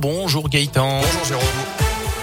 Bonjour Gaëtan. Bonjour Jérôme.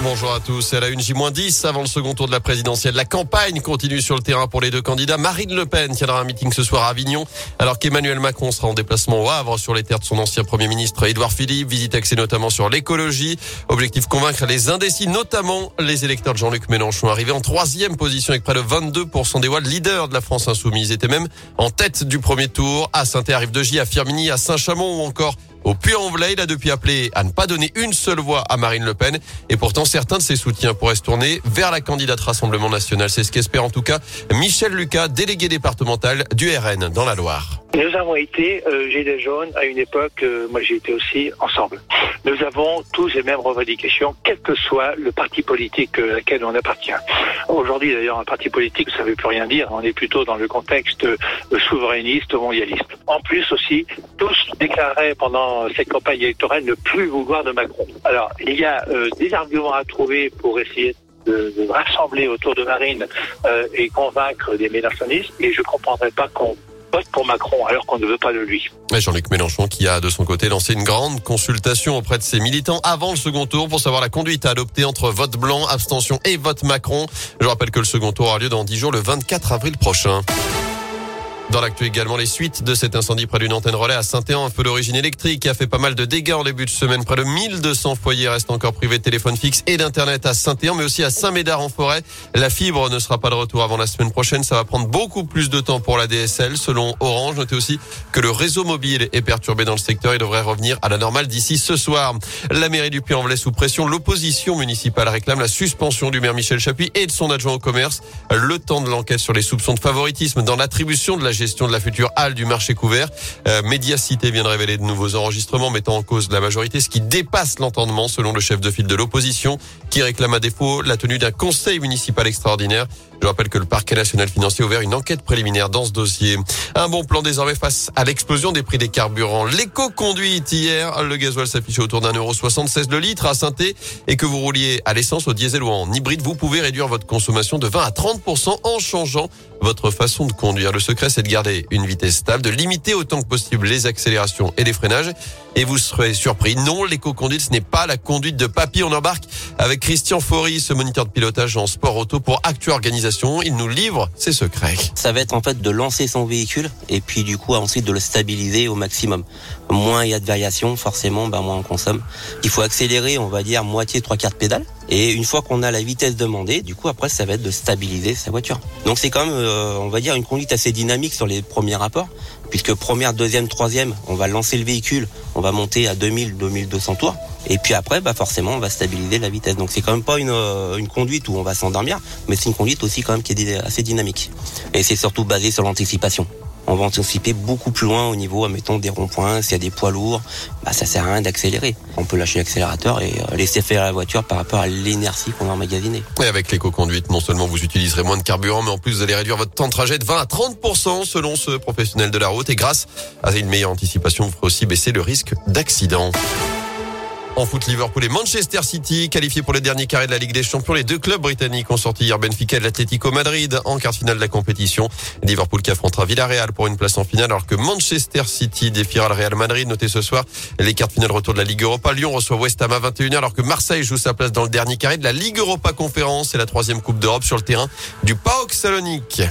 Bonjour à tous. Elle a une J-10 avant le second tour de la présidentielle. La campagne continue sur le terrain pour les deux candidats. Marine Le Pen tiendra un meeting ce soir à Avignon, alors qu'Emmanuel Macron sera en déplacement au Havre sur les terres de son ancien premier ministre Édouard Philippe. Visite axée notamment sur l'écologie. Objectif convaincre les indécis, notamment les électeurs de Jean-Luc Mélenchon. Arrivé en troisième position avec près de 22% des voix, le leader de la France insoumise était même en tête du premier tour. À saint arrive de J, à Firminy, à Saint-Chamond ou encore au Puy-en-Velay. Il a depuis appelé à ne pas donner une seule voix à Marine Le Pen. Et pourtant, certains de ses soutiens pourraient se tourner vers la candidate Rassemblement National. C'est ce qu'espère en tout cas Michel Lucas, délégué départemental du RN dans la Loire. Nous avons été euh, Gilets jaunes à une époque, euh, moi j'ai été aussi ensemble. Nous avons tous les mêmes revendications, quel que soit le parti politique euh, auquel on appartient. Aujourd'hui d'ailleurs, un parti politique, ça ne veut plus rien dire. On est plutôt dans le contexte euh, souverainiste, mondialiste. En plus aussi, tous déclaraient pendant cette campagne électorale ne plus vouloir de Macron. Alors, il y a euh, des arguments à trouver pour essayer de, de rassembler autour de Marine euh, et convaincre des mélanchonistes. Et je ne comprendrais pas qu'on vote pour Macron alors qu'on ne veut pas de lui. Jean-Luc Mélenchon qui a de son côté lancé une grande consultation auprès de ses militants avant le second tour pour savoir la conduite à adopter entre vote blanc, abstention et vote Macron. Je rappelle que le second tour aura lieu dans 10 jours le 24 avril prochain. Dans l'actu également, les suites de cet incendie près d'une antenne relais à Saint-Éan, un feu d'origine électrique qui a fait pas mal de dégâts en début de semaine. Près de 1200 foyers restent encore privés de téléphone fixe et d'internet à Saint-Éan, mais aussi à Saint-Médard en forêt. La fibre ne sera pas de retour avant la semaine prochaine. Ça va prendre beaucoup plus de temps pour la DSL, selon Orange. Notez aussi que le réseau mobile est perturbé dans le secteur et devrait revenir à la normale d'ici ce soir. La mairie du Puy-en-Velay sous pression. L'opposition municipale réclame la suspension du maire Michel Chapuis et de son adjoint au commerce. Le temps de l'enquête sur les soupçons de favoritisme dans l'attribution de la gestion de la future halle du marché couvert. Euh, Médiacité vient de révéler de nouveaux enregistrements mettant en cause la majorité, ce qui dépasse l'entendement selon le chef de file de l'opposition qui réclame à défaut la tenue d'un conseil municipal extraordinaire. Je rappelle que le parquet national financier a ouvert une enquête préliminaire dans ce dossier. Un bon plan désormais face à l'explosion des prix des carburants. L'éco-conduite hier, le gasoil s'affichait autour d'un euro 76 le litre à saint et que vous rouliez à l'essence, au diesel ou en hybride, vous pouvez réduire votre consommation de 20 à 30% en changeant votre façon de conduire. Le secret, c'est de garder une vitesse stable, de limiter autant que possible les accélérations et les freinages. Et vous serez surpris. Non, l'éco-conduite, ce n'est pas la conduite de papy. On embarque avec Christian Faury, ce moniteur de pilotage en sport auto pour Actu Organisation. Il nous livre ses secrets. Ça va être en fait de lancer son véhicule et puis du coup ensuite de le stabiliser au maximum. Moins il y a de variations, forcément, ben moins on consomme. Il faut accélérer, on va dire moitié trois quarts de pédale. Et une fois qu'on a la vitesse demandée, du coup après ça va être de stabiliser sa voiture. Donc c'est quand même, euh, on va dire, une conduite assez dynamique sur les premiers rapports, puisque première, deuxième, troisième, on va lancer le véhicule, on va monter à 2000, 2200 tours, et puis après, bah forcément, on va stabiliser la vitesse. Donc c'est quand même pas une, euh, une conduite où on va s'endormir, mais c'est une conduite aussi quand même qui est assez dynamique. Et c'est surtout basé sur l'anticipation on va anticiper beaucoup plus loin au niveau, admettons, des ronds-points. S'il y a des poids lourds, bah, ça sert à rien d'accélérer. On peut lâcher l'accélérateur et euh, laisser faire la voiture par rapport à l'énergie qu'on va emmagasiner. Et avec l'éco-conduite, non seulement vous utiliserez moins de carburant, mais en plus vous allez réduire votre temps de trajet de 20 à 30% selon ce professionnel de la route. Et grâce à une meilleure anticipation, vous ferez aussi baisser le risque d'accident. En foot, Liverpool et Manchester City qualifiés pour le dernier carré de la Ligue des Champions. Les deux clubs britanniques ont sorti hier Benfica et l'Atlético Madrid en quart finale de la compétition. Liverpool qui affrontera Villarreal pour une place en finale alors que Manchester City défiera le Real Madrid. Notez ce soir les quarts finales retour de la Ligue Europa. Lyon reçoit West Ham à 21h alors que Marseille joue sa place dans le dernier carré de la Ligue Europa Conférence et la troisième Coupe d'Europe sur le terrain du PAOK Salonique.